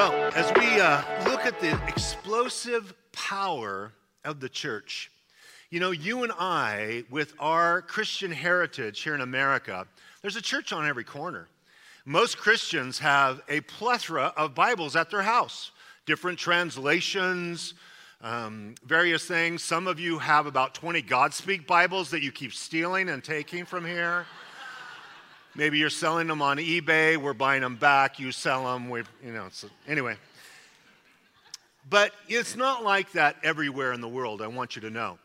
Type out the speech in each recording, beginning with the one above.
Well, as we uh, look at the explosive power of the church, you know, you and I, with our Christian heritage here in America, there's a church on every corner. Most Christians have a plethora of Bibles at their house, different translations, um, various things. Some of you have about 20 Godspeak Bibles that you keep stealing and taking from here. Maybe you're selling them on eBay. We're buying them back. You sell them. We, you know. So anyway, but it's not like that everywhere in the world. I want you to know.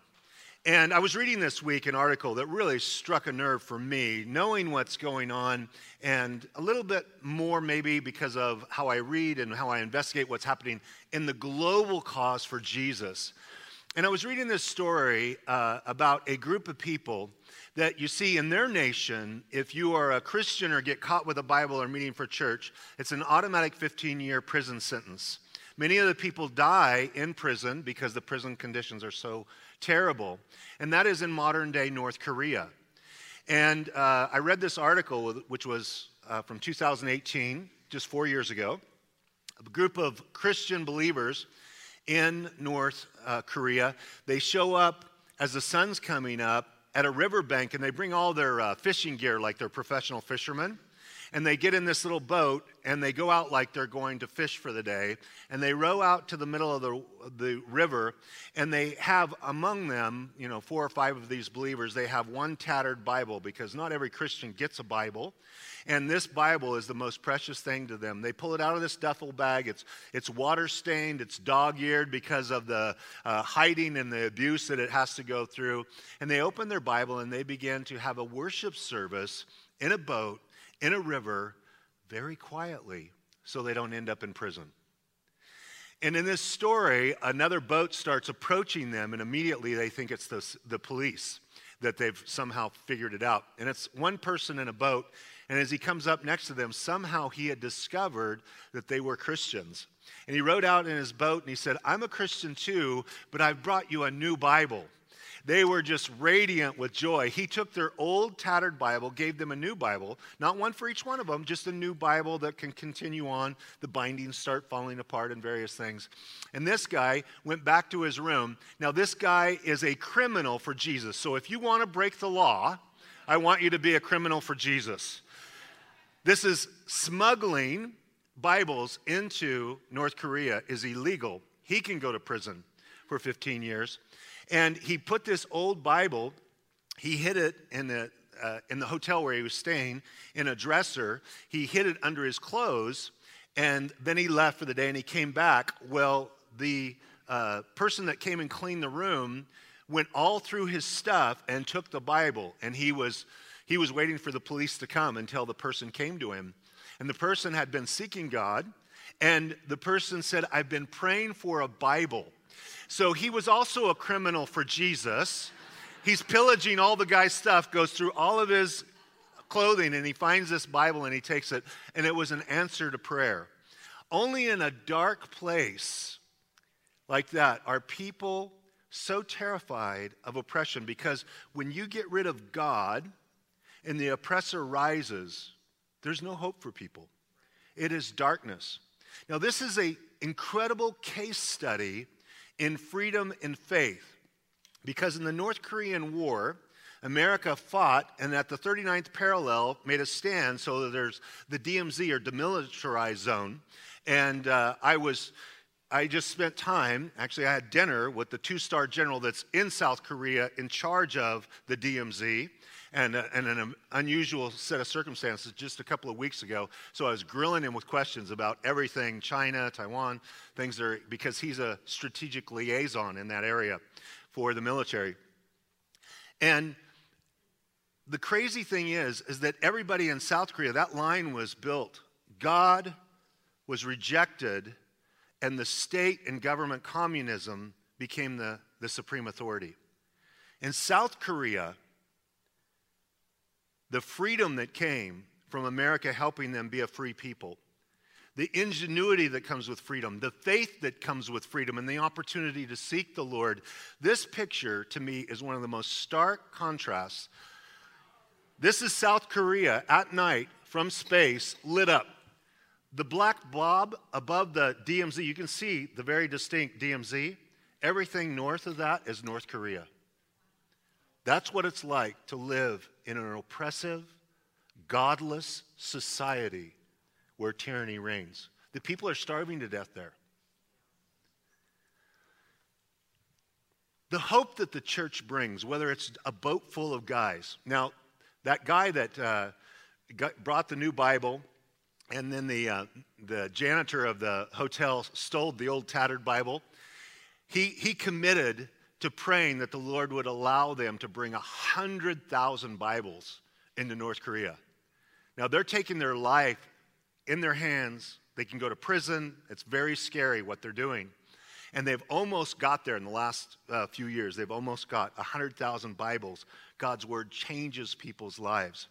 And I was reading this week an article that really struck a nerve for me, knowing what's going on, and a little bit more maybe because of how I read and how I investigate what's happening in the global cause for Jesus. And I was reading this story uh, about a group of people that you see in their nation, if you are a Christian or get caught with a Bible or meeting for church, it's an automatic 15 year prison sentence. Many of the people die in prison because the prison conditions are so terrible. And that is in modern day North Korea. And uh, I read this article, which was uh, from 2018, just four years ago. A group of Christian believers in North uh, Korea, they show up as the sun's coming up at a riverbank and they bring all their uh, fishing gear like they're professional fishermen. And they get in this little boat and they go out like they're going to fish for the day. And they row out to the middle of the, the river and they have among them, you know, four or five of these believers, they have one tattered Bible because not every Christian gets a Bible. And this Bible is the most precious thing to them. They pull it out of this duffel bag. It's, it's water stained, it's dog eared because of the uh, hiding and the abuse that it has to go through. And they open their Bible and they begin to have a worship service in a boat, in a river, very quietly, so they don't end up in prison. And in this story, another boat starts approaching them, and immediately they think it's the, the police that they've somehow figured it out. And it's one person in a boat, and as he comes up next to them, somehow he had discovered that they were Christians. And he rowed out in his boat and he said, I'm a Christian too, but I've brought you a new Bible. They were just radiant with joy. He took their old tattered Bible, gave them a new Bible, not one for each one of them, just a new Bible that can continue on. The bindings start falling apart and various things. And this guy went back to his room. Now, this guy is a criminal for Jesus. So if you want to break the law, I want you to be a criminal for Jesus. This is smuggling Bibles into North Korea is illegal. He can go to prison for 15 years. And he put this old Bible, he hid it in the, uh, in the hotel where he was staying in a dresser. He hid it under his clothes, and then he left for the day and he came back. Well, the uh, person that came and cleaned the room went all through his stuff and took the Bible, and he was he was waiting for the police to come until the person came to him. And the person had been seeking God, and the person said, I've been praying for a Bible. So he was also a criminal for Jesus. He's pillaging all the guy's stuff, goes through all of his clothing, and he finds this Bible and he takes it, and it was an answer to prayer. Only in a dark place like that are people so terrified of oppression because when you get rid of God, and the oppressor rises, there's no hope for people. It is darkness. Now, this is an incredible case study in freedom and faith because in the North Korean War, America fought and at the 39th parallel made a stand so that there's the DMZ or demilitarized zone. And uh, I was. I just spent time, actually, I had dinner with the two star general that's in South Korea in charge of the DMZ and, uh, and an unusual set of circumstances just a couple of weeks ago. So I was grilling him with questions about everything China, Taiwan, things that are, because he's a strategic liaison in that area for the military. And the crazy thing is, is that everybody in South Korea, that line was built. God was rejected, and the state and government communism became the, the supreme authority. In South Korea, the freedom that came from America helping them be a free people, the ingenuity that comes with freedom, the faith that comes with freedom, and the opportunity to seek the Lord. This picture, to me, is one of the most stark contrasts. This is South Korea at night from space, lit up. The black blob above the DMZ, you can see the very distinct DMZ. Everything north of that is North Korea. That's what it's like to live in an oppressive, godless society where tyranny reigns. The people are starving to death there. The hope that the church brings, whether it's a boat full of guys. Now, that guy that uh, got, brought the new Bible, and then the, uh, the janitor of the hotel stole the old tattered Bible, he, he committed to praying that the Lord would allow them to bring 100,000 Bibles into North Korea. Now, they're taking their life in their hands. They can go to prison. It's very scary what they're doing. And they've almost got there in the last uh, few years. They've almost got 100,000 Bibles. God's word changes people's lives.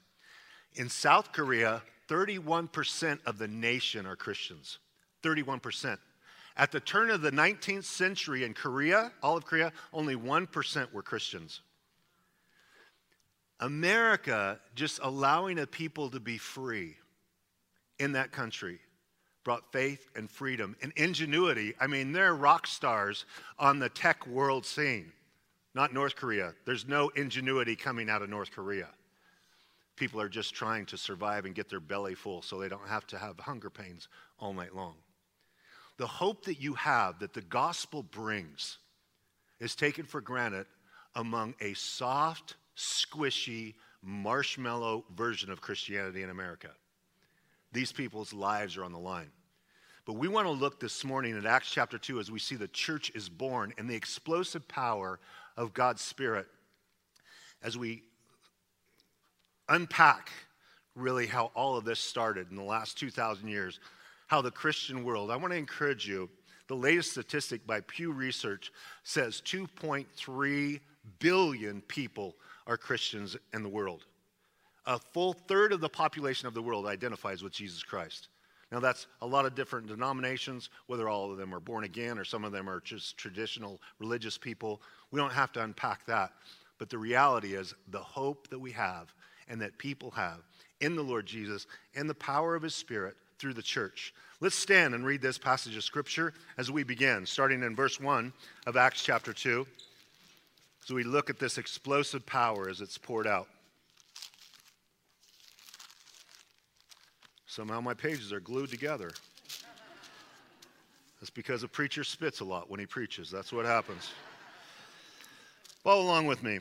In South Korea, 31% of the nation are Christians. 31%. At the turn of the 19th century in Korea, all of Korea, only 1% were Christians. America just allowing a people to be free in that country brought faith and freedom and ingenuity. I mean, they're rock stars on the tech world scene, not North Korea. There's no ingenuity coming out of North Korea. People are just trying to survive and get their belly full so they don't have to have hunger pains all night long. The hope that you have that the gospel brings is taken for granted among a soft, squishy, marshmallow version of Christianity in America. These people's lives are on the line. But we want to look this morning at Acts chapter 2 as we see the church is born and the explosive power of God's Spirit as we unpack really how all of this started in the last 2,000 years how the Christian world, I want to encourage you, the latest statistic by Pew Research says 2.3 billion people are Christians in the world. A full third of the population of the world identifies with Jesus Christ. Now, that's a lot of different denominations, whether all of them are born again or some of them are just traditional religious people. We don't have to unpack that. But the reality is the hope that we have and that people have in the Lord Jesus and the power of His Spirit through the church. Let's stand and read this passage of Scripture as we begin, starting in verse 1 of Acts chapter 2. So we look at this explosive power as it's poured out. Somehow my pages are glued together. That's because a preacher spits a lot when he preaches. That's what happens. Follow along with me.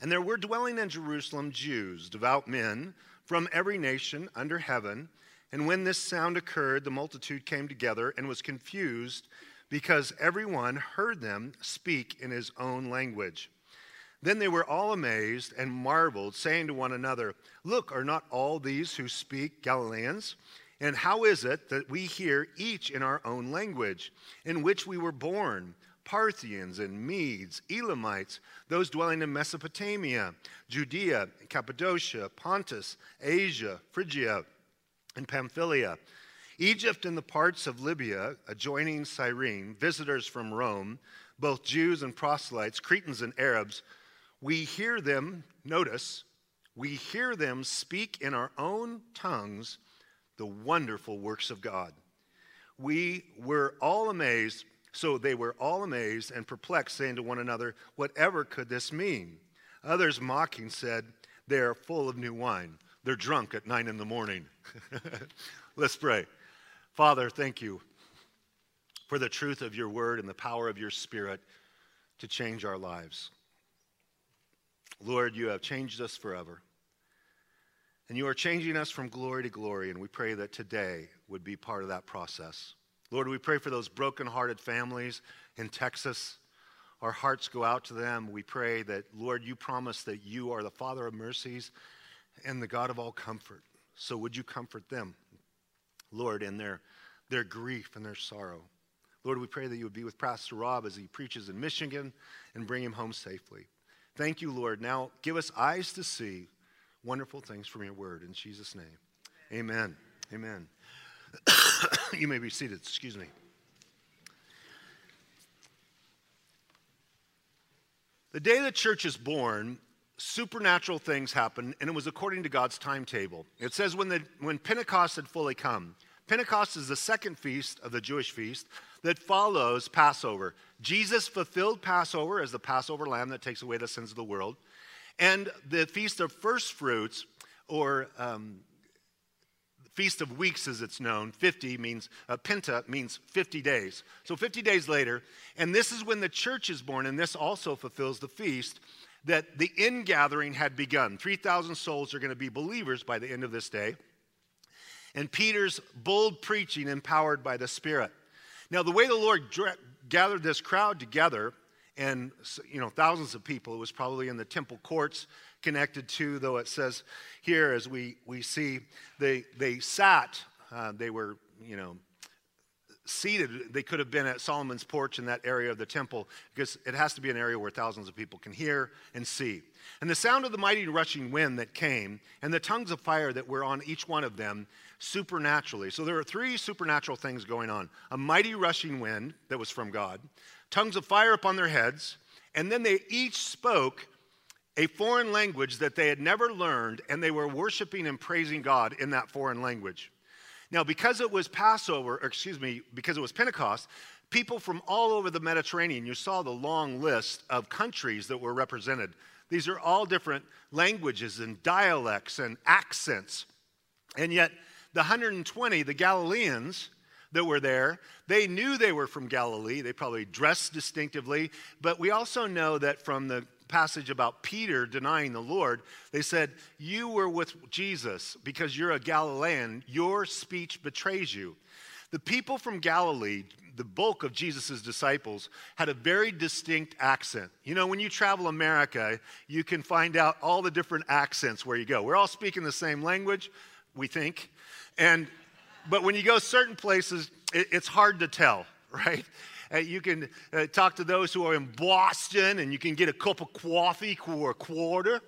And there were dwelling in Jerusalem Jews, devout men from every nation under heaven. And when this sound occurred, the multitude came together and was confused because everyone heard them speak in his own language. Then they were all amazed and marveled, saying to one another, Look, are not all these who speak Galileans? And how is it that we hear each in our own language, in which we were born? Parthians and Medes, Elamites, those dwelling in Mesopotamia, Judea, Cappadocia, Pontus, Asia, Phrygia, and Pamphylia, Egypt and the parts of Libya adjoining Cyrene, visitors from Rome, both Jews and proselytes, Cretans and Arabs, we hear them, notice, we hear them speak in our own tongues the wonderful works of God. We were all amazed so they were all amazed and perplexed, saying to one another, Whatever could this mean? Others mocking said, They are full of new wine. They're drunk at nine in the morning. Let's pray. Father, thank you for the truth of your word and the power of your spirit to change our lives. Lord, you have changed us forever. And you are changing us from glory to glory, and we pray that today would be part of that process. Lord, we pray for those broken-hearted families in Texas. Our hearts go out to them. We pray that, Lord, you promise that you are the Father of mercies and the God of all comfort. So would you comfort them, Lord, in their, their grief and their sorrow? Lord, we pray that you would be with Pastor Rob as he preaches in Michigan and bring him home safely. Thank you, Lord. Now give us eyes to see wonderful things from your word. In Jesus' name, amen. Amen. you may be seated. Excuse me. The day the church is born, supernatural things happen, and it was according to God's timetable. It says when, the, when Pentecost had fully come, Pentecost is the second feast of the Jewish feast that follows Passover. Jesus fulfilled Passover as the Passover lamb that takes away the sins of the world. And the Feast of First Fruits, or um, Feast of Weeks as it's known, 50 means, uh, Penta means 50 days. So 50 days later, and this is when the church is born, and this also fulfills the feast that the ingathering had begun. 3,000 souls are going to be believers by the end of this day. And Peter's bold preaching empowered by the Spirit. Now, the way the Lord dra- gathered this crowd together, and you know, thousands of people, it was probably in the temple courts connected to, though it says here, as we, we see, they, they sat, uh, they were, you know, seated. They could have been at Solomon's porch in that area of the temple because it has to be an area where thousands of people can hear and see. And the sound of the mighty rushing wind that came and the tongues of fire that were on each one of them supernaturally. So there are three supernatural things going on a mighty rushing wind that was from God, tongues of fire upon their heads, and then they each spoke a foreign language that they had never learned, and they were worshiping and praising God in that foreign language. Now, because it was Passover, excuse me, because it was Pentecost, people from all over the Mediterranean, you saw the long list of countries that were represented. These are all different languages and dialects and accents. And yet, the 120, the Galileans that were there, they knew they were from Galilee. They probably dressed distinctively. But we also know that from the passage about Peter denying the Lord, they said, You were with Jesus because you're a Galilean. Your speech betrays you. The people from Galilee, the bulk of Jesus' disciples, had a very distinct accent. You know, when you travel America, you can find out all the different accents where you go. We're all speaking the same language, we think. And, but when you go certain places, it, it's hard to tell, right? Uh, you can uh, talk to those who are in Boston and you can get a cup of coffee for a quarter.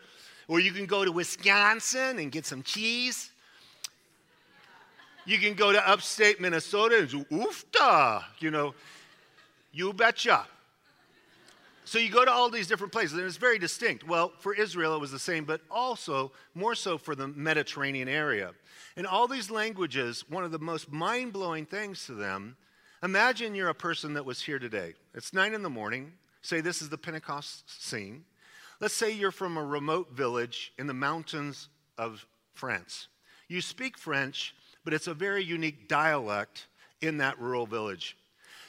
Or you can go to Wisconsin and get some cheese. You can go to upstate Minnesota and do oofta, you know, you betcha. So you go to all these different places, and it's very distinct. Well, for Israel, it was the same, but also more so for the Mediterranean area. In all these languages, one of the most mind blowing things to them imagine you're a person that was here today. It's nine in the morning. Say this is the Pentecost scene. Let's say you're from a remote village in the mountains of France. You speak French, but it's a very unique dialect in that rural village.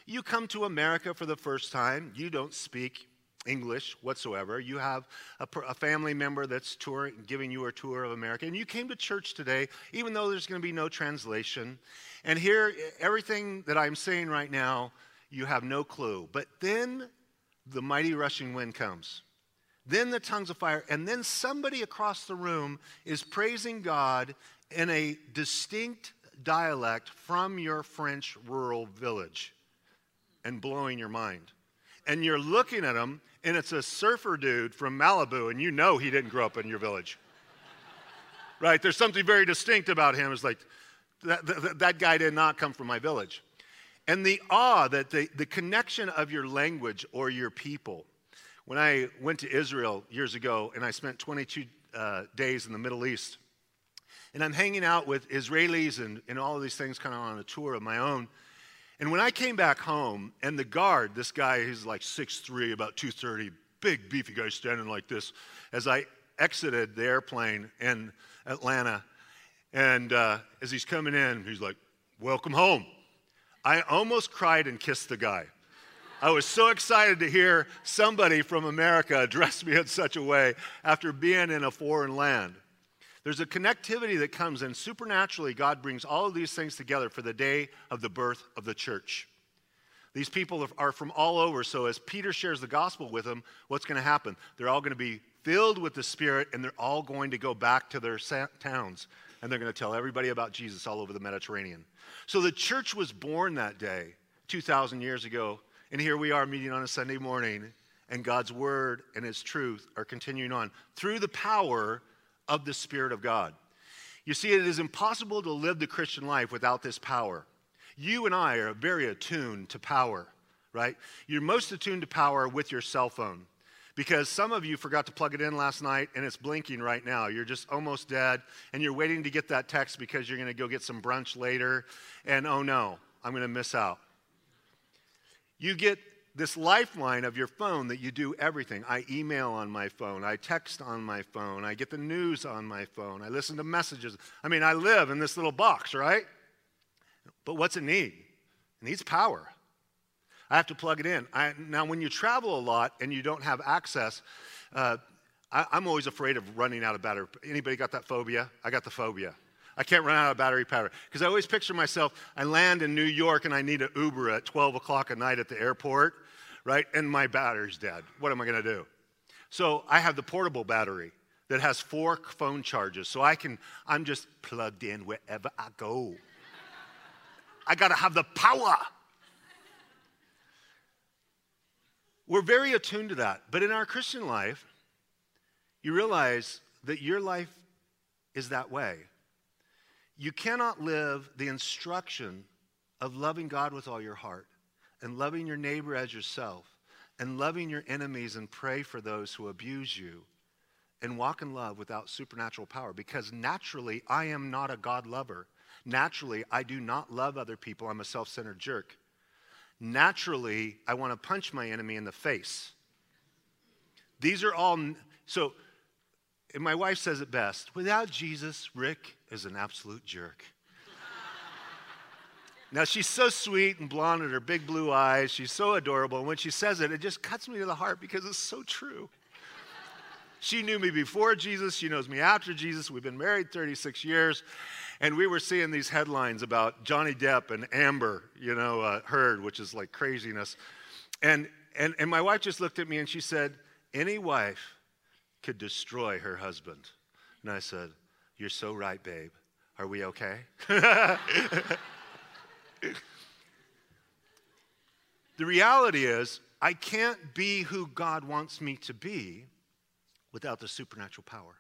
You come to America for the first time, you don't speak English whatsoever. You have a, a, family member that's giving you a tour of America, and you came to church today, even though there's going to be no translation. And here, everything that I'm saying right now, you have no clue. But then the mighty rushing wind comes. Then the tongues of fire, and then somebody across the room is praising God in a distinct dialect from your French rural village and blowing your mind. And you're looking at them, and it's a surfer dude from Malibu, and you know he didn't grow up in your village. right? There's something very distinct about him. It's like, that, that, that guy did not come from my village. And the awe that the, the connection of your language or your people. When I went to Israel years ago and I spent 22 uh, days in the Middle East, and I'm hanging out with Israelis and, and all of these things kind of on a tour of my own. And when I came back home, and the guard, this guy, he's like 6'3, about 230, big, beefy guy standing like this, as I exited the airplane in Atlanta, and uh, as he's coming in, he's like, Welcome home. I almost cried and kissed the guy. I was so excited to hear somebody from America address me in such a way after being in a foreign land. There's a connectivity that comes, and supernaturally, God brings all of these things together for the day of the birth of the church. These people are from all over, so as Peter shares the gospel with them, what's going to happen? They're all going to be filled with the Spirit, and they're all going to go back to their towns, and they're going to tell everybody about Jesus all over the Mediterranean. So the church was born that day 2,000 years ago. And here we are meeting on a Sunday morning, and God's word and his truth are continuing on through the power of the Spirit of God. You see, it is impossible to live the Christian life without this power. You and I are very attuned to power, right? You're most attuned to power with your cell phone because some of you forgot to plug it in last night and it's blinking right now. You're just almost dead and you're waiting to get that text because you're going to go get some brunch later and oh no, I'm going to miss out. You get this lifeline of your phone that you do everything. I email on my phone, I text on my phone, I get the news on my phone, I listen to messages. I mean, I live in this little box, right? But what's it need? It needs power. I have to plug it in. I, now, when you travel a lot and you don't have access, uh, I, I'm always afraid of running out of battery. Anybody got that phobia? I got the phobia. I can't run out of battery power. Because I always picture myself, I land in New York and I need an Uber at 12 o'clock at night at the airport, right? And my battery's dead. What am I going to do? So I have the portable battery that has four phone charges. So I can, I'm just plugged in wherever I go. I got to have the power. We're very attuned to that. But in our Christian life, you realize that your life is that way. You cannot live the instruction of loving God with all your heart and loving your neighbor as yourself and loving your enemies and pray for those who abuse you and walk in love without supernatural power because naturally I am not a God lover. Naturally, I do not love other people. I'm a self centered jerk. Naturally, I want to punch my enemy in the face. These are all, so my wife says it best without Jesus, Rick is an absolute jerk. Now, she's so sweet and blonde with her big blue eyes. She's so adorable. And when she says it, it just cuts me to the heart because it's so true. She knew me before Jesus. She knows me after Jesus. We've been married 36 years. And we were seeing these headlines about Johnny Depp and Amber, you know, uh, Heard, which is like craziness. And, and, and my wife just looked at me and she said, Any wife could destroy her husband. And I said, You're so right, babe. Are we okay? the reality is, I can't be who God wants me to be without the supernatural power.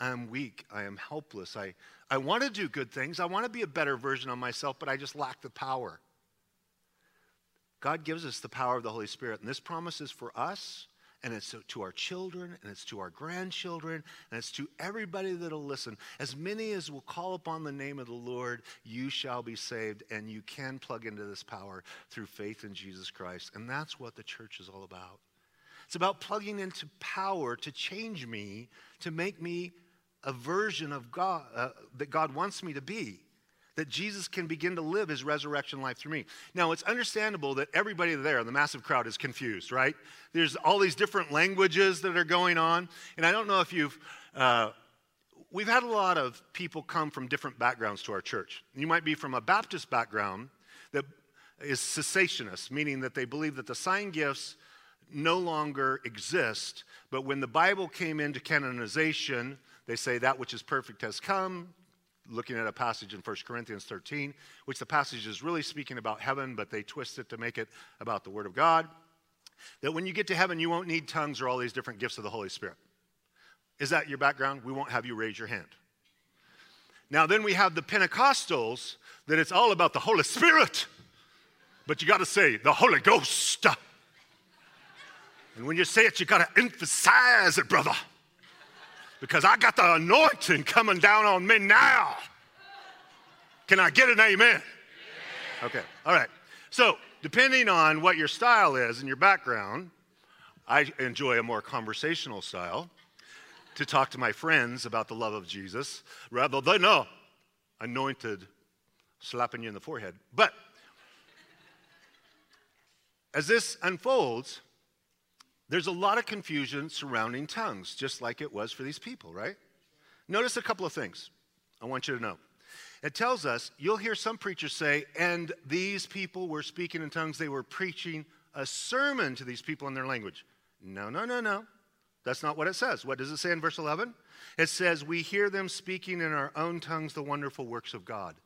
I am weak. I am helpless. I, I want to do good things. I want to be a better version of myself, but I just lack the power. God gives us the power of the Holy Spirit, and this promise is for us and it's to our children, and it's to our grandchildren, and it's to everybody that'll listen. As many as will call upon the name of the Lord, you shall be saved, and you can plug into this power through faith in Jesus Christ. And that's what the church is all about. It's about plugging into power to change me, to make me a version of God uh, that God wants me to be that Jesus can begin to live his resurrection life through me. Now, it's understandable that everybody there, the massive crowd, is confused, right? There's all these different languages that are going on. And I don't know if you've, uh, we've had a lot of people come from different backgrounds to our church. You might be from a Baptist background that is cessationist, meaning that they believe that the sign gifts no longer exist, but when the Bible came into canonization, they say that which is perfect has come, looking at a passage in 1 Corinthians 13, which the passage is really speaking about heaven, but they twist it to make it about the Word of God. That when you get to heaven, you won't need tongues or all these different gifts of the Holy Spirit. Is that your background? We won't have you raise your hand. Now, then we have the Pentecostals that it's all about the Holy Spirit, but you got to say the Holy Ghost. And when you say it, you got to emphasize it, brother because I got the anointing coming down on me now. Can I get an amen? Okay, all right. So, depending on what your style is and your background, I enjoy a more conversational style to talk to my friends about the love of Jesus rather than a anointed slapping you in the forehead. But as this unfolds, there's a lot of confusion surrounding tongues, just like it was for these people, right? Notice a couple of things I want you to know. It tells us, you'll hear some preachers say, and these people were speaking in tongues, they were preaching a sermon to these people in their language. No, no, no, no. That's not what it says. What does it say in verse 11? It says, We hear them speaking in our own tongues the wonderful works of God.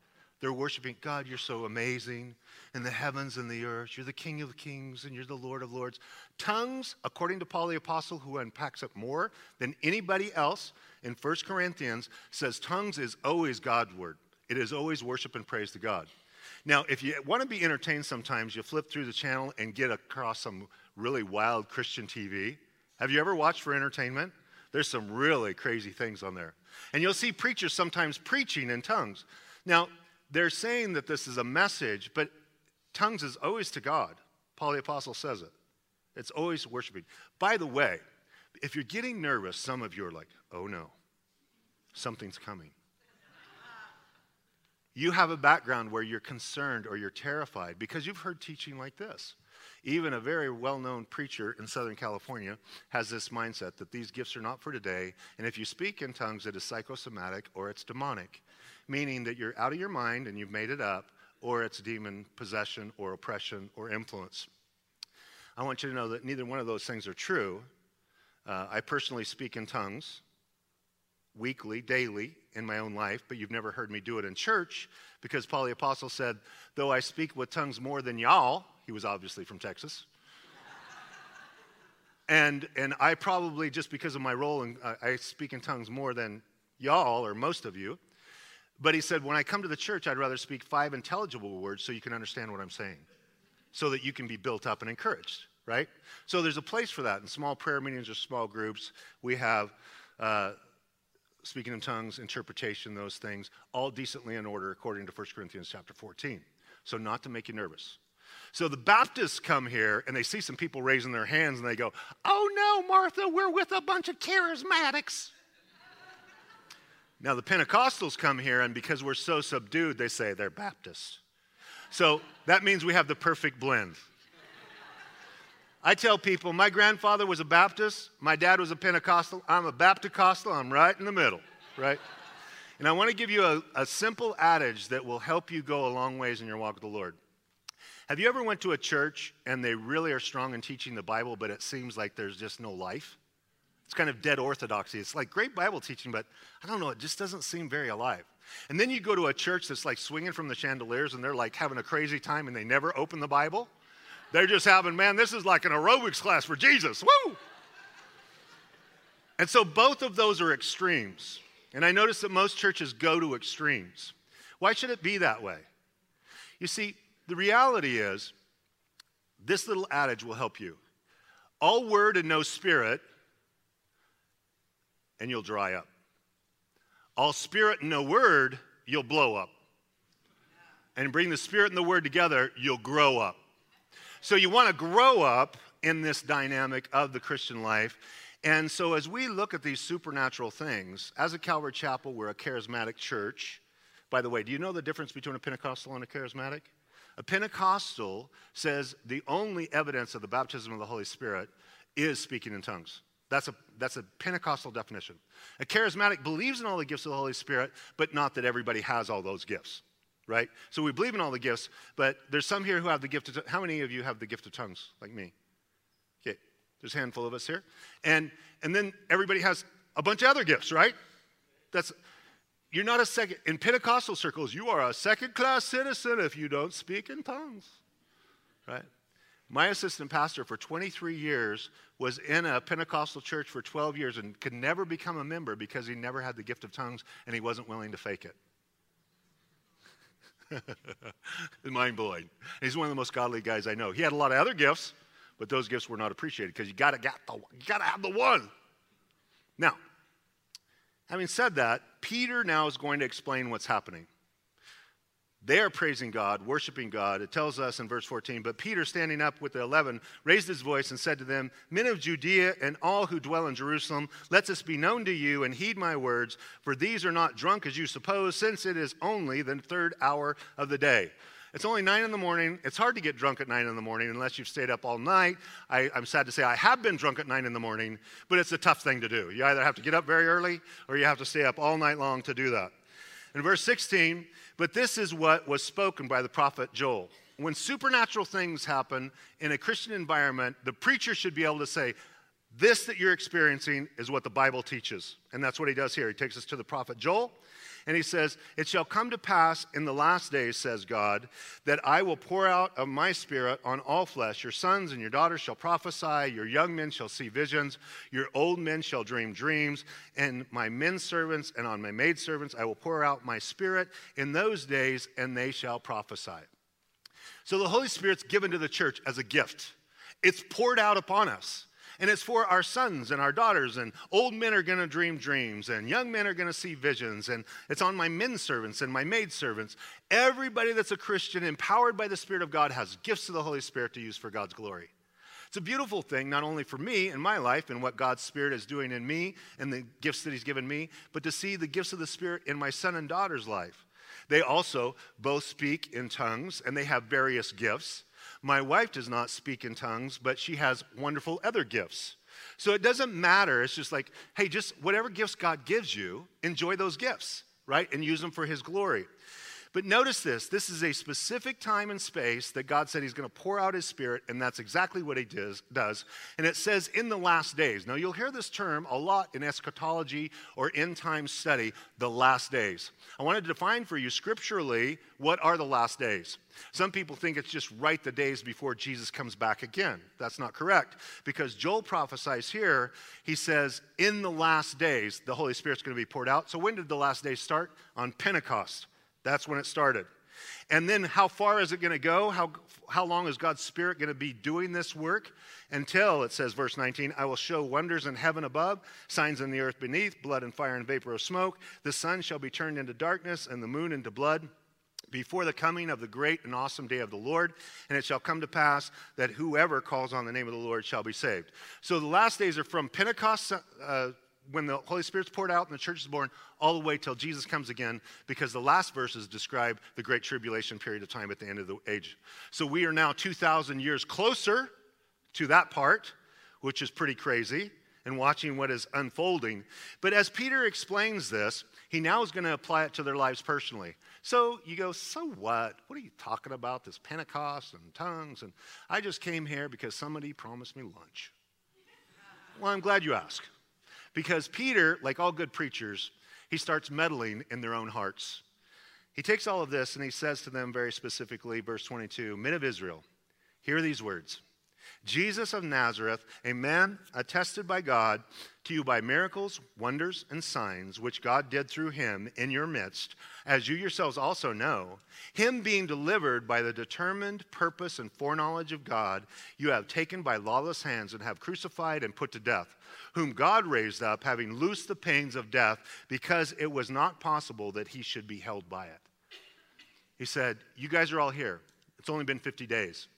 They're worshiping God, you're so amazing in the heavens and the earth. You're the King of kings and you're the Lord of lords. Tongues, according to Paul the Apostle, who unpacks it more than anybody else in 1 Corinthians, says tongues is always God's word. It is always worship and praise to God. Now, if you want to be entertained sometimes, you flip through the channel and get across some really wild Christian TV. Have you ever watched for entertainment? There's some really crazy things on there. And you'll see preachers sometimes preaching in tongues. Now, they're saying that this is a message, but tongues is always to God. Paul the Apostle says it. It's always worshiping. By the way, if you're getting nervous, some of you are like, oh no, something's coming. You have a background where you're concerned or you're terrified because you've heard teaching like this. Even a very well known preacher in Southern California has this mindset that these gifts are not for today, and if you speak in tongues, it is psychosomatic or it's demonic, meaning that you're out of your mind and you've made it up, or it's demon possession or oppression or influence. I want you to know that neither one of those things are true. Uh, I personally speak in tongues weekly, daily in my own life, but you've never heard me do it in church because Paul the Apostle said, Though I speak with tongues more than y'all, he was obviously from Texas. and, and I probably, just because of my role, uh, I speak in tongues more than y'all or most of you. But he said, when I come to the church, I'd rather speak five intelligible words so you can understand what I'm saying, so that you can be built up and encouraged, right? So there's a place for that. In small prayer meetings or small groups, we have uh, speaking in tongues, interpretation, those things, all decently in order according to 1 Corinthians chapter 14. So, not to make you nervous. So the Baptists come here and they see some people raising their hands and they go, Oh no, Martha, we're with a bunch of charismatics. Now the Pentecostals come here and because we're so subdued, they say they're Baptists. So that means we have the perfect blend. I tell people, my grandfather was a Baptist, my dad was a Pentecostal, I'm a Baptist-costal, I'm right in the middle, right? And I want to give you a, a simple adage that will help you go a long ways in your walk with the Lord. Have you ever went to a church and they really are strong in teaching the Bible, but it seems like there's just no life? It's kind of dead orthodoxy. It's like great Bible teaching, but I don't know, it just doesn't seem very alive. And then you go to a church that's like swinging from the chandeliers and they're like having a crazy time and they never open the Bible. They're just having, man, this is like an aerobics class for Jesus. Woo! And so both of those are extremes. And I notice that most churches go to extremes. Why should it be that way? You see, the reality is, this little adage will help you. All word and no spirit, and you'll dry up. All spirit and no word, you'll blow up. And bring the spirit and the word together, you'll grow up. So you want to grow up in this dynamic of the Christian life. And so as we look at these supernatural things, as a Calvary Chapel, we're a charismatic church. By the way, do you know the difference between a Pentecostal and a charismatic? A Pentecostal says the only evidence of the baptism of the Holy Spirit is speaking in tongues. That's a, that's a Pentecostal definition. A charismatic believes in all the gifts of the Holy Spirit, but not that everybody has all those gifts, right? So we believe in all the gifts, but there's some here who have the gift of How many of you have the gift of tongues, like me? Okay, there's a handful of us here. And, and then everybody has a bunch of other gifts, right? That's, you're not a second, in Pentecostal circles, you are a second class citizen if you don't speak in tongues, right? My assistant pastor for 23 years was in a Pentecostal church for 12 years and could never become a member because he never had the gift of tongues and he wasn't willing to fake it. mind blowing. He's one of the most godly guys I know. He had a lot of other gifts, but those gifts were not appreciated because you gotta got the you gotta have the one. Now, Having said that, Peter now is going to explain what's happening. They are praising God, worshiping God. It tells us in verse 14, but Peter, standing up with the eleven, raised his voice and said to them, Men of Judea and all who dwell in Jerusalem, let this be known to you and heed my words, for these are not drunk as you suppose, since it is only the third hour of the day. It's only nine in the morning. It's hard to get drunk at nine in the morning unless you've stayed up all night. I, am sad to say I have been drunk at nine in the morning, but it's a tough thing to do. You either have to get up very early or you have to stay up all night long to do that. In verse 16, but this is what was spoken by the prophet Joel. When supernatural things happen in a Christian environment, the preacher should be able to say, This that you're experiencing is what the Bible teaches. And that's what he does here. He takes us to the prophet Joel, and he says, It shall come to pass in the last days, says God, that I will pour out of my spirit on all flesh. Your sons and your daughters shall prophesy, your young men shall see visions, your old men shall dream dreams, and my men servants and on my maidservants I will pour out my spirit in those days, and they shall prophesy. So the Holy Spirit's given to the church as a gift, it's poured out upon us. And it's for our sons and our daughters, and old men are going to dream dreams, and young men are going to see visions, and it's on my men servants and my maid servants. Everybody that's a Christian, empowered by the Spirit of God, has gifts of the Holy Spirit to use for God's glory. It's a beautiful thing, not only for me in my life and what God's Spirit is doing in me and the gifts that He's given me, but to see the gifts of the Spirit in my son and daughter's life. They also both speak in tongues and they have various gifts. My wife does not speak in tongues, but she has wonderful other gifts. So it doesn't matter. It's just like, hey, just whatever gifts God gives you, enjoy those gifts, right? And use them for His glory. But notice this this is a specific time and space that God said He's going to pour out His Spirit, and that's exactly what He does. And it says in the last days. Now, you'll hear this term a lot in eschatology or end time study, the last days. I want to define for you scripturally what are the last days. Some people think it's just right the days before Jesus comes back again. That's not correct because Joel prophesies here, he says, in the last days, the Holy Spirit's going to be poured out. So, when did the last days start? On Pentecost. That's when it started. And then how far is it going to go? How, how long is God's Spirit going to be doing this work? Until, it says, verse 19, I will show wonders in heaven above, signs in the earth beneath, blood and fire and vapor of smoke. The sun shall be turned into darkness and the moon into blood before the coming of the great and awesome day of the Lord. And it shall come to pass that whoever calls on the name of the Lord shall be saved. So the last days are from Pentecost. Uh, when the Holy Spirit's poured out and the church is born, all the way till Jesus comes again, because the last verses describe the great tribulation period of time at the end of the age. So we are now 2,000 years closer to that part, which is pretty crazy, and watching what is unfolding. But as Peter explains this, he now is going to apply it to their lives personally. So you go, so what? What are you talking about? This Pentecost and tongues? And I just came here because somebody promised me lunch. Well, I'm glad you asked. Because Peter, like all good preachers, he starts meddling in their own hearts. He takes all of this and he says to them very specifically, verse 22 Men of Israel, hear these words Jesus of Nazareth, a man attested by God to you by miracles, wonders, and signs, which God did through him in your midst, as you yourselves also know, him being delivered by the determined purpose and foreknowledge of God, you have taken by lawless hands and have crucified and put to death, whom God raised up, having loosed the pains of death, because it was not possible that he should be held by it. He said, You guys are all here. It's only been 50 days.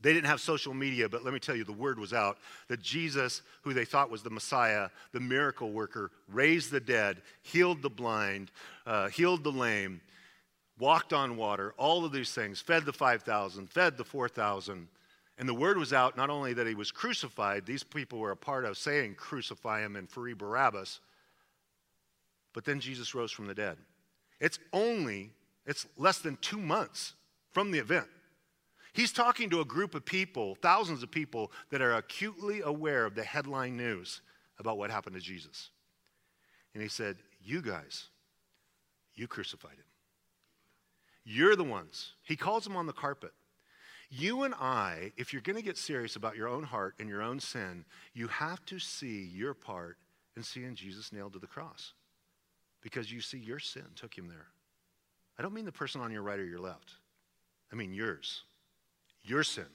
They didn't have social media, but let me tell you, the word was out that Jesus, who they thought was the Messiah, the miracle worker, raised the dead, healed the blind, uh, healed the lame, walked on water, all of these things, fed the 5,000, fed the 4,000. And the word was out not only that he was crucified, these people were a part of saying, crucify him and free Barabbas, but then Jesus rose from the dead. It's only, it's less than two months from the event. He's talking to a group of people, thousands of people, that are acutely aware of the headline news about what happened to Jesus. And he said, You guys, you crucified him. You're the ones. He calls them on the carpet. You and I, if you're going to get serious about your own heart and your own sin, you have to see your part in seeing Jesus nailed to the cross. Because you see, your sin took him there. I don't mean the person on your right or your left, I mean yours your sin,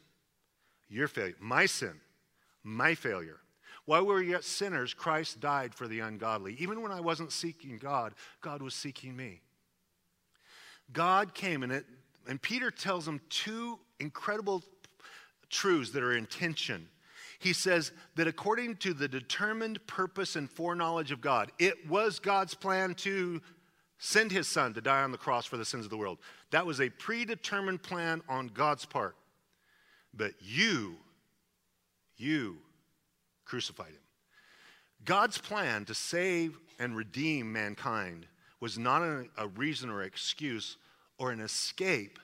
your failure, my sin, my failure. While we were yet sinners, Christ died for the ungodly. Even when I wasn't seeking God, God was seeking me. God came and it, and Peter tells him two incredible truths that are in tension. He says that according to the determined purpose and foreknowledge of God, it was God's plan to send his son to die on the cross for the sins of the world. That was a predetermined plan on God's part. But you, you crucified him. God's plan to save and redeem mankind was not a, reason or excuse or an escape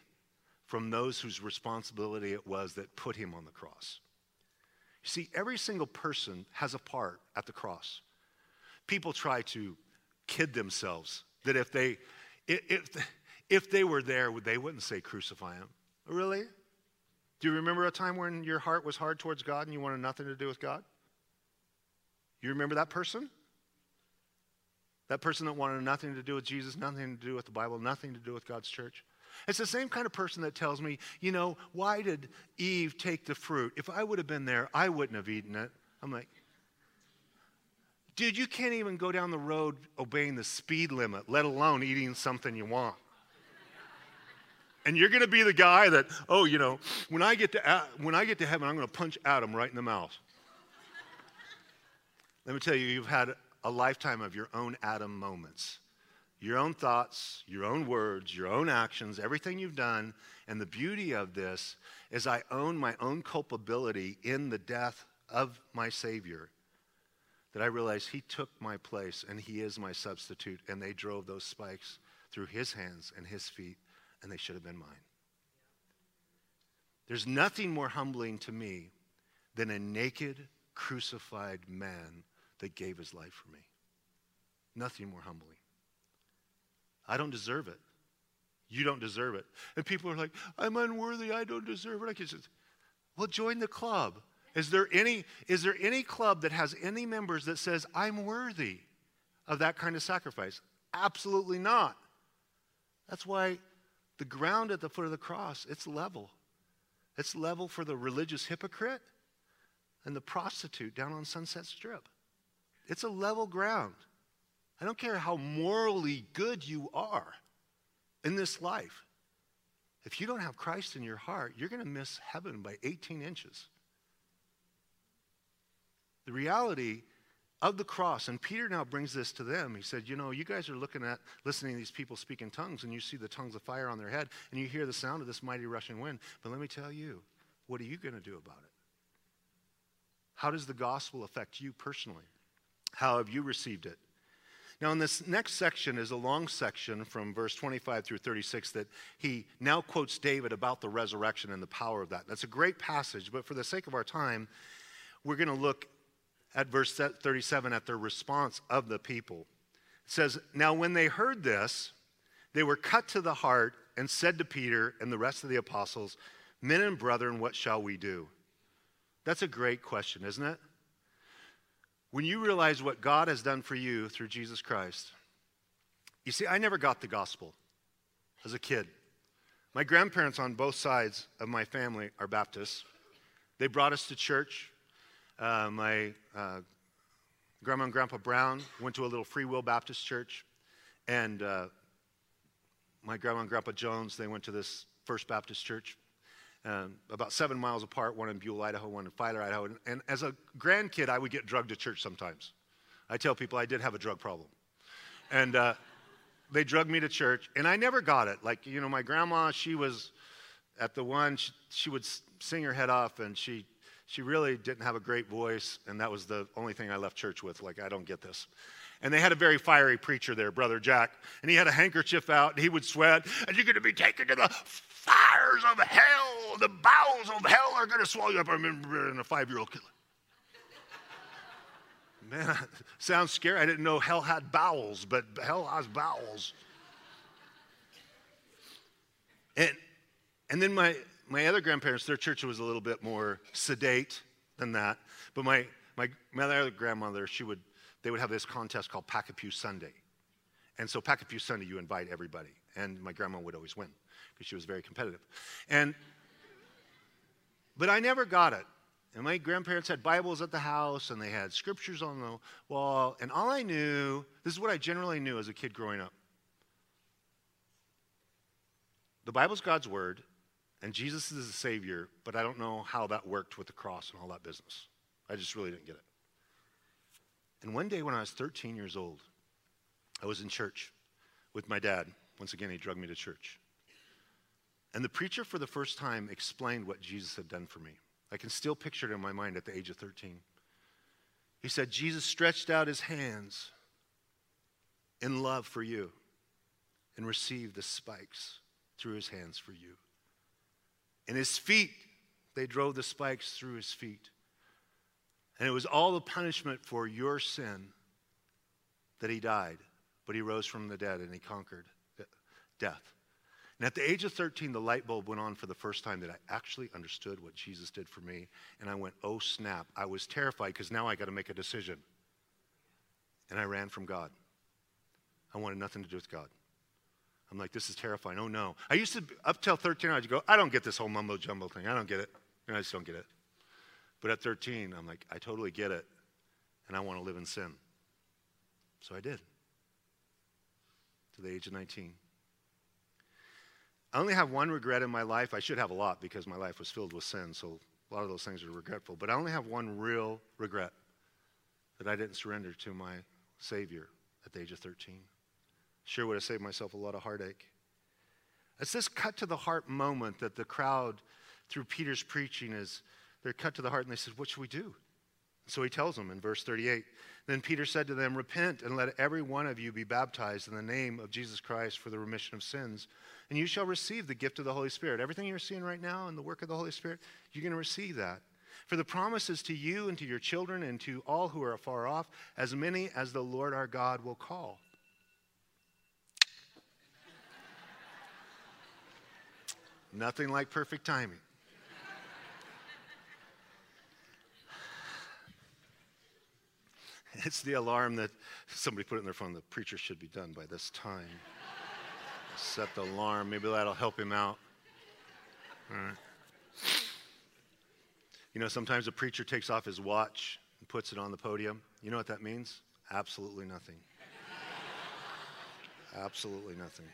from those whose responsibility it was that put him on the cross. You see, every single person has a part at the cross. People try to kid themselves that if they, if, if they were there, they wouldn't say crucify him. Really? Do you remember a time when your heart was hard towards God and you wanted nothing to do with God? You remember that person? That person that wanted nothing to do with Jesus, nothing to do with the Bible, nothing to do with God's church? It's the same kind of person that tells me, you know, why did Eve take the fruit? If I would have been there, I wouldn't have eaten it. I'm like, dude, you can't even go down the road obeying the speed limit, let alone eating something you want. And you're going to be the guy that, oh, you know, when I get to, uh, when I get to heaven, I'm going to punch Adam right in the mouth. Let me tell you, you've had a lifetime of your own Adam moments your own thoughts, your own words, your own actions, everything you've done. And the beauty of this is I own my own culpability in the death of my Savior. That I realize He took my place and He is my substitute. And they drove those spikes through His hands and His feet, and they should have been mine. There's nothing more humbling to me than a naked, crucified man that gave his life for me. Nothing more humbling. I don't deserve it. You don't deserve it. And people are like, I'm unworthy. I don't deserve it. I can just, well, join the club. Is there any, is there any club that has any members that says, I'm worthy of that kind of sacrifice? Absolutely not. That's why the ground at the foot of the cross, it's level. It's level for the religious hypocrite and the prostitute down on Sunset Strip. It's a level ground. I don't care how morally good you are in this life. If you don't have Christ in your heart, you're going to miss heaven by 18 inches. The reality of the cross, and Peter now brings this to them. He said, You know, you guys are looking at, listening to these people speak in tongues, and you see the tongues of fire on their head, and you hear the sound of this mighty rushing wind. But let me tell you, what are you going to do about it? How does the gospel affect you personally? How have you received it? Now, in this next section is a long section from verse 25 through 36 that he now quotes David about the resurrection and the power of that. That's a great passage, but for the sake of our time, we're going to look at verse 37 at the response of the people. It says, Now, when they heard this, they were cut to the heart and said to Peter and the rest of the apostles, Men and brethren, what shall we do? That's a great question, isn't it? When you realize what God has done for you through Jesus Christ, you see, I never got the gospel as a kid. My grandparents on both sides of my family are Baptists. They brought us to church. Uh, my uh, grandma and grandpa Brown went to a little Free Will Baptist church. And uh, my grandma and grandpa Jones, they went to this First Baptist church um, about seven miles apart, one in Buhl, Idaho, one in Filer, Idaho. And, and as a grandkid, I would get drugged to church sometimes. I tell people I did have a drug problem. And uh, they drugged me to church, and I never got it. Like, you know, my grandma, she was at the one, she, she would sing her head off, and she, she really didn't have a great voice, and that was the only thing I left church with. Like, I don't get this. And they had a very fiery preacher there, Brother Jack. And he had a handkerchief out, and he would sweat, and you're going to be taken to the fires of hell. The bowels of hell are going to swallow you up. I remember in a five year old kid. Man, sounds scary. I didn't know hell had bowels, but hell has bowels. And, and then my, my other grandparents, their church was a little bit more sedate than that. But my, my, my other grandmother, she would they would have this contest called Pack a Pew Sunday. And so Pack a Pew Sunday, you invite everybody. And my grandma would always win because she was very competitive. And, but I never got it. And my grandparents had Bibles at the house and they had scriptures on the wall. And all I knew, this is what I generally knew as a kid growing up. The Bible's God's word, and Jesus is the Savior, but I don't know how that worked with the cross and all that business. I just really didn't get it. And one day when I was 13 years old, I was in church with my dad. Once again, he drugged me to church. And the preacher, for the first time, explained what Jesus had done for me. I can still picture it in my mind at the age of 13. He said, Jesus stretched out his hands in love for you and received the spikes through his hands for you. And his feet, they drove the spikes through his feet And it was all the punishment for your sin that he died, but he rose from the dead and he conquered death. And at the age of 13, the light bulb went on for the first time that I actually understood what Jesus did for me. And I went, oh snap. I was terrified because now I got to make a decision. And I ran from God. I wanted nothing to do with God. I'm like, this is terrifying. Oh no. I used to, up till 13, I'd go, I don't get this whole mumbo jumbo thing. I don't get it. And I just don't get it. But at 13, I'm like, I totally get it. And I want to live in sin. So I did. To the age of 19. I only have one regret in my life. I should have a lot because my life was filled with sin, so a lot of those things are regretful. But I only have one real regret that I didn't surrender to my Savior at the age of 13. Sure would have saved myself a lot of heartache. It's this cut to the heart moment that the crowd, through Peter's preaching, is they're cut to the heart and they said, What should we do? So he tells them in verse 38 Then Peter said to them, Repent and let every one of you be baptized in the name of Jesus Christ for the remission of sins, and you shall receive the gift of the Holy Spirit. Everything you're seeing right now in the work of the Holy Spirit, you're going to receive that. For the promise is to you and to your children and to all who are afar off, as many as the Lord our God will call. Nothing like perfect timing. It's the alarm that somebody put in their phone. The preacher should be done by this time. Set the alarm. Maybe that'll help him out. You know, sometimes a preacher takes off his watch and puts it on the podium. You know what that means? Absolutely nothing. Absolutely nothing.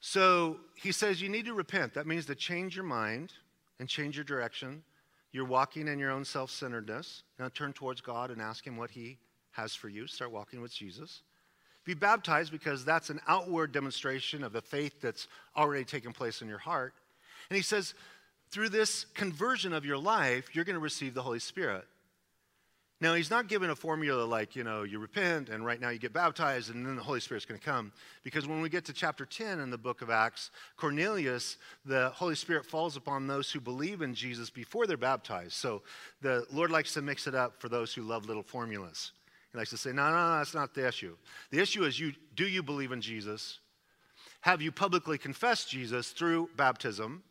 So he says you need to repent. That means to change your mind and change your direction you're walking in your own self centeredness. Now turn towards God and ask Him what He has for you. Start walking with Jesus. Be baptized because that's an outward demonstration of the faith that's already taken place in your heart. And He says, through this conversion of your life, you're going to receive the Holy Spirit. Now, he's not giving a formula like, you know, you repent and right now you get baptized and then the Holy Spirit's going to come. Because when we get to chapter 10 in the book of Acts, Cornelius, the Holy Spirit falls upon those who believe in Jesus before they're baptized. So the Lord likes to mix it up for those who love little formulas. He likes to say, no, no, no, that's not the issue. The issue is you, do you believe in Jesus? Have you publicly confessed Jesus through baptism?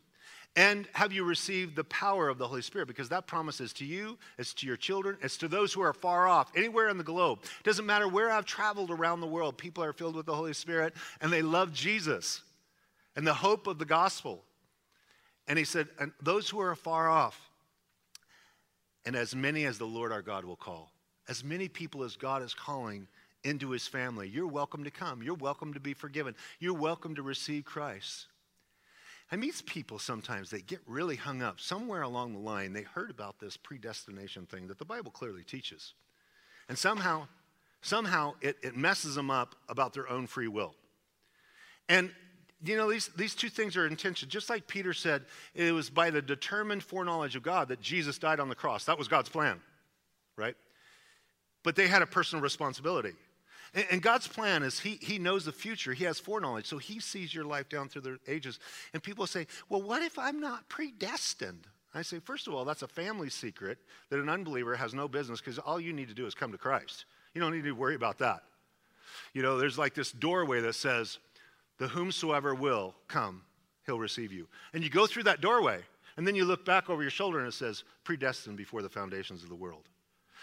And have you received the power of the Holy Spirit? Because that promise is to you, it's to your children, it's to those who are far off, anywhere in the globe. It doesn't matter where I've traveled around the world, people are filled with the Holy Spirit and they love Jesus and the hope of the gospel. And he said, and those who are far off, and as many as the Lord our God will call, as many people as God is calling into his family, you're welcome to come. You're welcome to be forgiven. You're welcome to receive Christ. I meet people sometimes, they get really hung up. Somewhere along the line, they heard about this predestination thing that the Bible clearly teaches. And somehow, somehow it, it messes them up about their own free will. And you know, these, these two things are intention. Just like Peter said, it was by the determined foreknowledge of God that Jesus died on the cross. That was God's plan, right? But they had a personal responsibility. And, God's plan is he, he knows the future. He has foreknowledge. So he sees your life down through the ages. And people say, well, what if I'm not predestined? I say, first of all, that's a family secret that an unbeliever has no business because all you need to do is come to Christ. You don't need to worry about that. You know, there's like this doorway that says, the whomsoever will come, he'll receive you. And you go through that doorway, and then you look back over your shoulder and it says, predestined before the foundations of the world.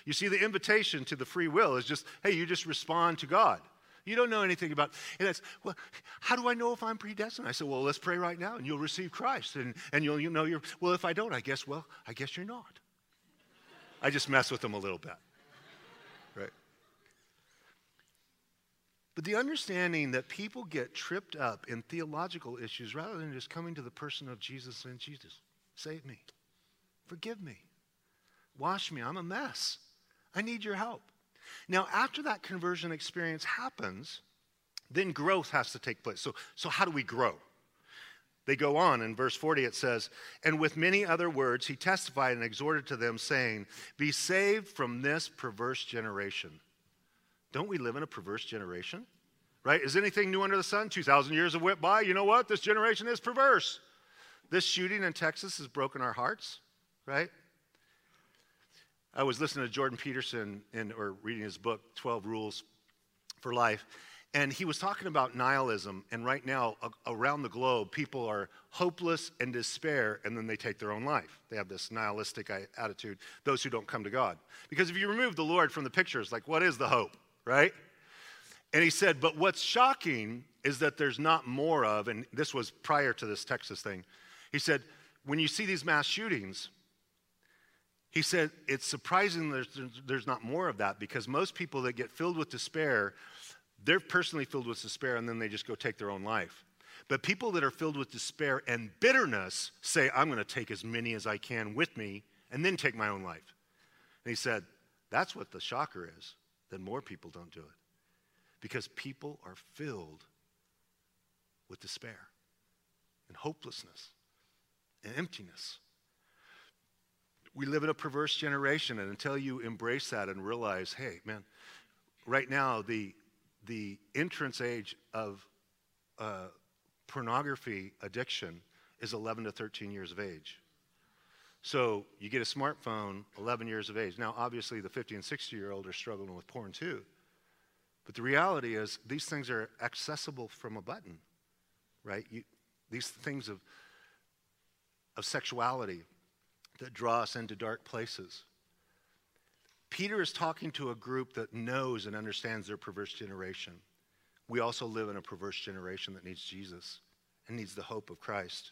You see, the invitation to the free will is just, hey, you just respond to God. You don't know anything about and that's well, how do I know if I'm predestined? I said, Well, let's pray right now and you'll receive Christ. And, and you'll you know you're well, if I don't, I guess, well, I guess you're not. I just mess with them a little bit. Right? But the understanding that people get tripped up in theological issues rather than just coming to the person of Jesus and Jesus, save me, forgive me, wash me, I'm a mess. I need your help. Now, after that conversion experience happens, then growth has to take place. So, so how do we grow? They go on in verse 40, it says, And with many other words, he testified and exhorted to them, saying, Be saved from this perverse generation. Don't we live in a perverse generation? Right? Is anything new under the sun? 2,000 years have went by. You know what? This generation is perverse. This shooting in Texas has broken our hearts, right? I was listening to Jordan Peterson in, or reading his book, 12 Rules for Life, and he was talking about nihilism. And right now, a- around the globe, people are hopeless and despair, and then they take their own life. They have this nihilistic uh, attitude, those who don't come to God. Because if you remove the Lord from the picture, it's like, what is the hope, right? And he said, but what's shocking is that there's not more of, and this was prior to this Texas thing. He said, when you see these mass shootings, he said, it's surprising there's, there's not more of that because most people that get filled with despair, they're personally filled with despair and then they just go take their own life. But people that are filled with despair and bitterness say, I'm going to take as many as I can with me and then take my own life. And he said, that's what the shocker is. Then more people don't do it because people are filled with despair and hopelessness and emptiness. We live in a perverse generation, and until you embrace that and realize, hey, man, right now, the, the entrance age of uh, pornography addiction is 11 to 13 years of age. So you get a smartphone, 11 years of age. Now, obviously, the 50 and 60 year old are struggling with porn too. But the reality is, these things are accessible from a button, right? You, these things of, of sexuality that draw us into dark places. Peter is talking to a group that knows and understands their perverse generation. We also live in a perverse generation that needs Jesus and needs the hope of Christ.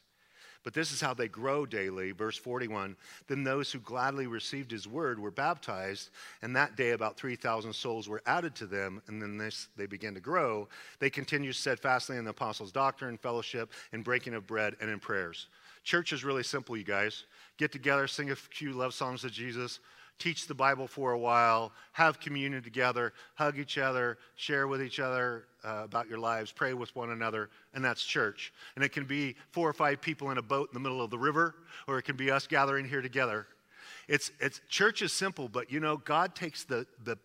But this is how they grow daily. Verse 41 Then those who gladly received his word were baptized, and that day about 3,000 souls were added to them, and then this, they began to grow. They continued steadfastly in the apostles' doctrine, fellowship, in breaking of bread, and in prayers. Church is really simple, you guys. Get together, sing a few love songs to Jesus, teach the Bible for a while, have communion together, hug each other, share with each other uh, about your lives, pray with one another, and that's church. And it can be four or five people in a boat in the middle of the river, or it can be us gathering here together. It's, it's church is simple, but you know, God takes the, the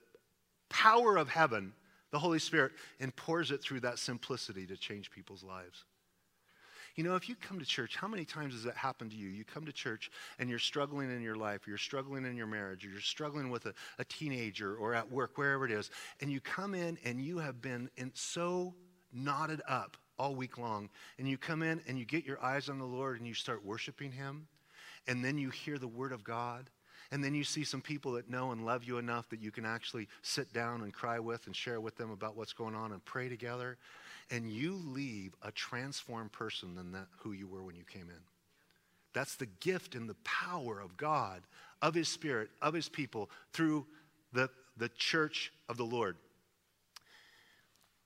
power of heaven, the Holy Spirit, and pours it through that simplicity to change people's lives. You know, if you come to church, how many times has that happened to you? You come to church and you're struggling in your life, or you're struggling in your marriage, or you're struggling with a, a teenager or at work, wherever it is, and you come in and you have been in so knotted up all week long, and you come in and you get your eyes on the Lord and you start worshiping Him, and then you hear the Word of God. And then you see some people that know and love you enough that you can actually sit down and cry with and share with them about what's going on and pray together and you leave a transformed person than that who you were when you came in. That's the gift and the power of God, of His Spirit, of His people through the, the church of the Lord.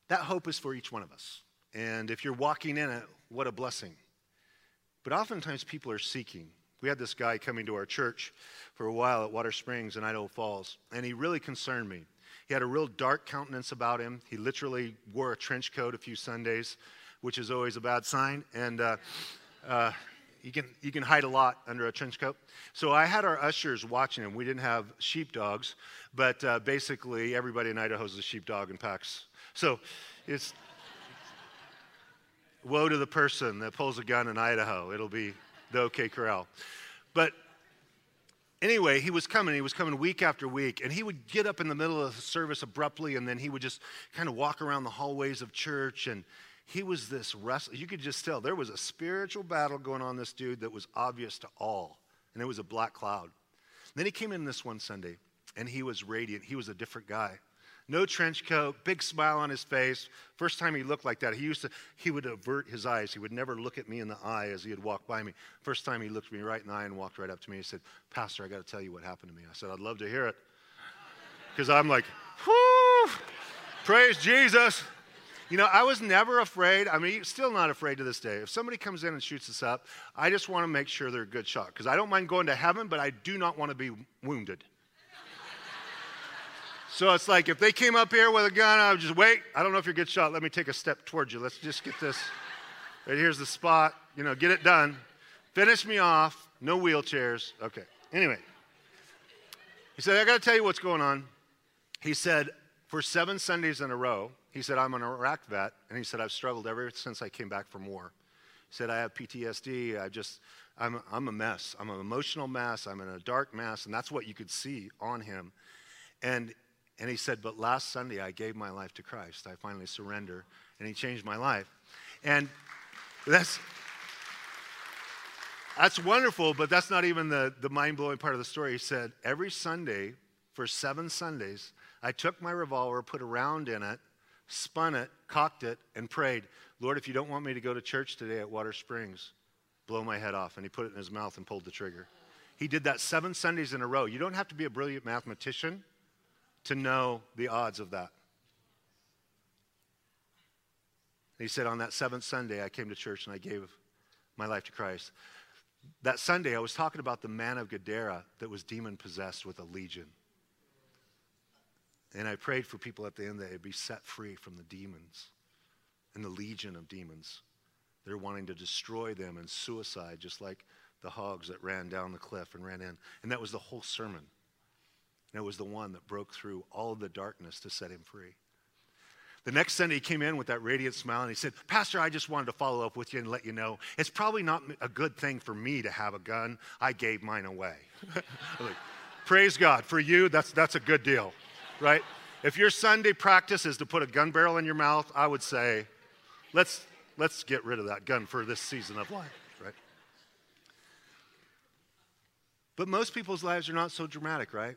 That hope is for each one of us. And if you're walking in it, what a blessing. But oftentimes people are seeking. We had this guy coming to our church for a while at Water Springs in Idaho Falls, and he really concerned me. He had a real dark countenance about him. He literally wore a trench coat a few Sundays, which is always a bad sign. And uh, uh, you, can, you can hide a lot under a trench coat. So I had our ushers watching him. We didn't have sheepdogs, but uh, basically everybody in Idaho is a sheepdog in packs. So it's woe to the person that pulls a gun in Idaho. It'll be the OK Corral. But anyway, he was coming. He was coming week after week. And he would get up in the middle of the service abruptly, and then he would just kind of walk around the hallways of church. And he was this wrestler. You could just tell there was a spiritual battle going on this dude that was obvious to all. And it was a black cloud. And then he came in this one Sunday, and he was radiant. He was a different guy. No trench coat, big smile on his face. First time he looked like that, he used to, he would avert his eyes. He would never look at me in the eye as he would walk by me. First time he looked me right in the eye and walked right up to me. He said, Pastor, I got to tell you what happened to me. I said, I'd love to hear it. Because I'm like, whoo, praise Jesus. You know, I was never afraid. I mean, still not afraid to this day. If somebody comes in and shoots us up, I just want to make sure they're a good shot. Because I don't mind going to heaven, but I do not want to be wounded. So it's like if they came up here with a gun, I would just wait. I don't know if you're a good shot. Let me take a step towards you. Let's just get this. Right here's the spot. You know, get it done. Finish me off. No wheelchairs. Okay. Anyway, he said, I got to tell you what's going on. He said, for seven Sundays in a row, he said, I'm an Iraq vet. And he said, I've struggled ever since I came back from war. He said, I have PTSD. I just, I'm, I'm a mess. I'm an emotional mess. I'm in a dark mess. And that's what you could see on him. And, and he said, But last Sunday, I gave my life to Christ. I finally surrendered, and he changed my life. And that's, that's wonderful, but that's not even the, the mind blowing part of the story. He said, Every Sunday for seven Sundays, I took my revolver, put a round in it, spun it, cocked it, and prayed, Lord, if you don't want me to go to church today at Water Springs, blow my head off. And he put it in his mouth and pulled the trigger. He did that seven Sundays in a row. You don't have to be a brilliant mathematician to know the odds of that. he said, On that seventh Sunday, I came to church and I gave my life to Christ. That Sunday, I was talking about the man of Gadara that was demon possessed with a legion. And I prayed for people at the end that they'd be set free from the demons and the legion of demons. They're wanting to destroy them and suicide, just like the hogs that ran down the cliff and ran in. And that was the whole sermon. And it was the one that broke through all of the darkness to set him free. The next Sunday, he came in with that radiant smile and he said, Pastor, I just wanted to follow up with you and let you know it's probably not a good thing for me to have a gun. I gave mine away. like, Praise God. For you, that's, that's a good deal, right? If your Sunday practice is to put a gun barrel in your mouth, I would say, let's, let's get rid of that gun for this season of life, right? But most people's lives are not so dramatic, right?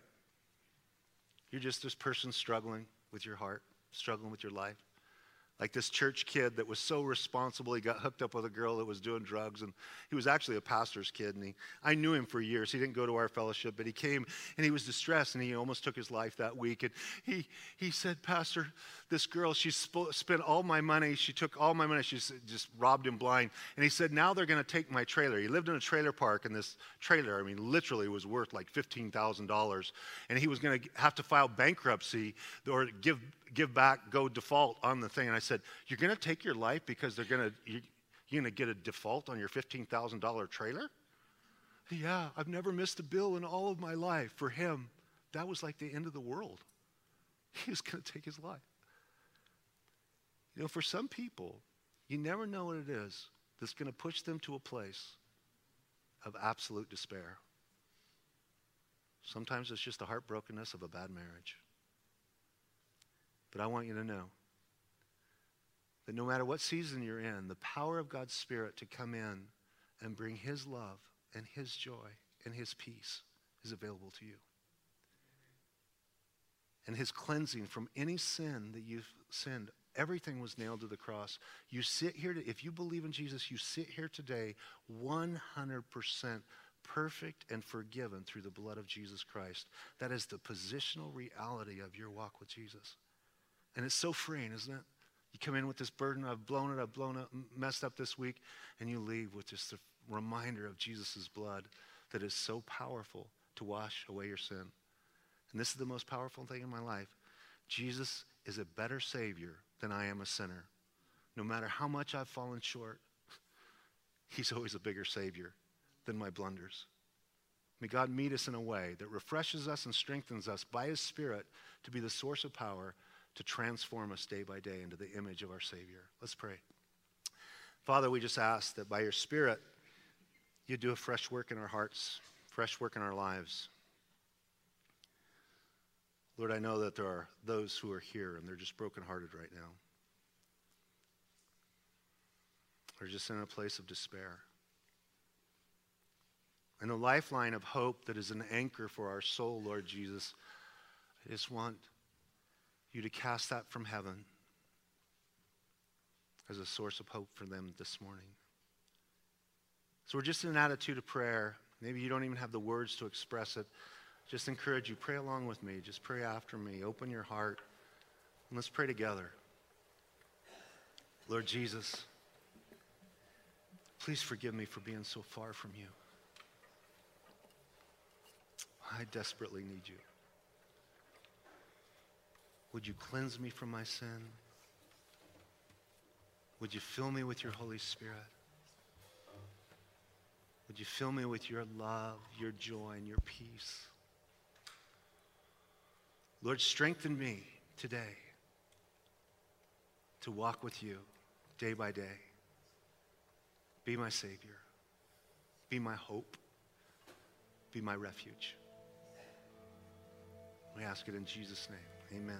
You're just this person struggling with your heart struggling with your life? Like this church kid that was so responsible, he got hooked up with a girl that was doing drugs, and he was actually a pastor's kid. And he, I knew him for years. He didn't go to our fellowship, but he came and he was distressed, and he almost took his life that week. And he, he said, Pastor, this girl, she sp- spent all my money. She took all my money. She just robbed him blind. And he said, Now they're going to take my trailer. He lived in a trailer park, and this trailer, I mean, literally was worth like $15,000. And he was going to have to file bankruptcy or give give back, go default on the thing. And I said, You're going to take your life because they're going to, you're going to get a default on your $15,000 trailer? Yeah, I've never missed a bill in all of my life. For him, that was like the end of the world. He was going to take his life. You know, for some people, you never know what it is that's going to push them to a place of absolute despair. Sometimes it's just the heartbrokenness of a bad marriage. But I want you to know that no matter what season you're in, the power of God's Spirit to come in and bring His love and His joy and His peace is available to you. And His cleansing from any sin that you've sinned, everything was nailed to the cross. You sit here, to, if you believe in Jesus, you sit here today 100% perfect and forgiven through the blood of Jesus Christ. That is the positional reality of your walk with Jesus. And it's so freeing, isn't it? You come in with this burden, I've blown it, I've blown it, messed up this week, and you leave with just a reminder of Jesus' blood that is so powerful to wash away your sin. And this is the most powerful thing in my life. Jesus is a better Savior than I am a sinner. No matter how much I've fallen short, He's always a bigger Savior than my blunders. May God meet us in a way that refreshes us and strengthens us by His Spirit to be the source of power to transform us day by day into the image of our Savior. Let's pray. Father, we just ask that by your Spirit, you do a fresh work in our hearts, fresh work in our lives. Lord, I know that there are those who are here and they're just brokenhearted right now. They're just in a place of despair. And the lifeline of hope that is an anchor for our soul, Lord Jesus, I just want you to cast that from heaven as a source of hope for them this morning. So we're just in an attitude of prayer. Maybe you don't even have the words to express it. Just encourage you, pray along with me. Just pray after me. Open your heart. And let's pray together. Lord Jesus, please forgive me for being so far from you. I desperately need you. Would you cleanse me from my sin? Would you fill me with your Holy Spirit? Would you fill me with your love, your joy, and your peace? Lord, strengthen me today to walk with you day by day. Be my Savior. Be my hope. Be my refuge. We ask it in Jesus' name. Amen.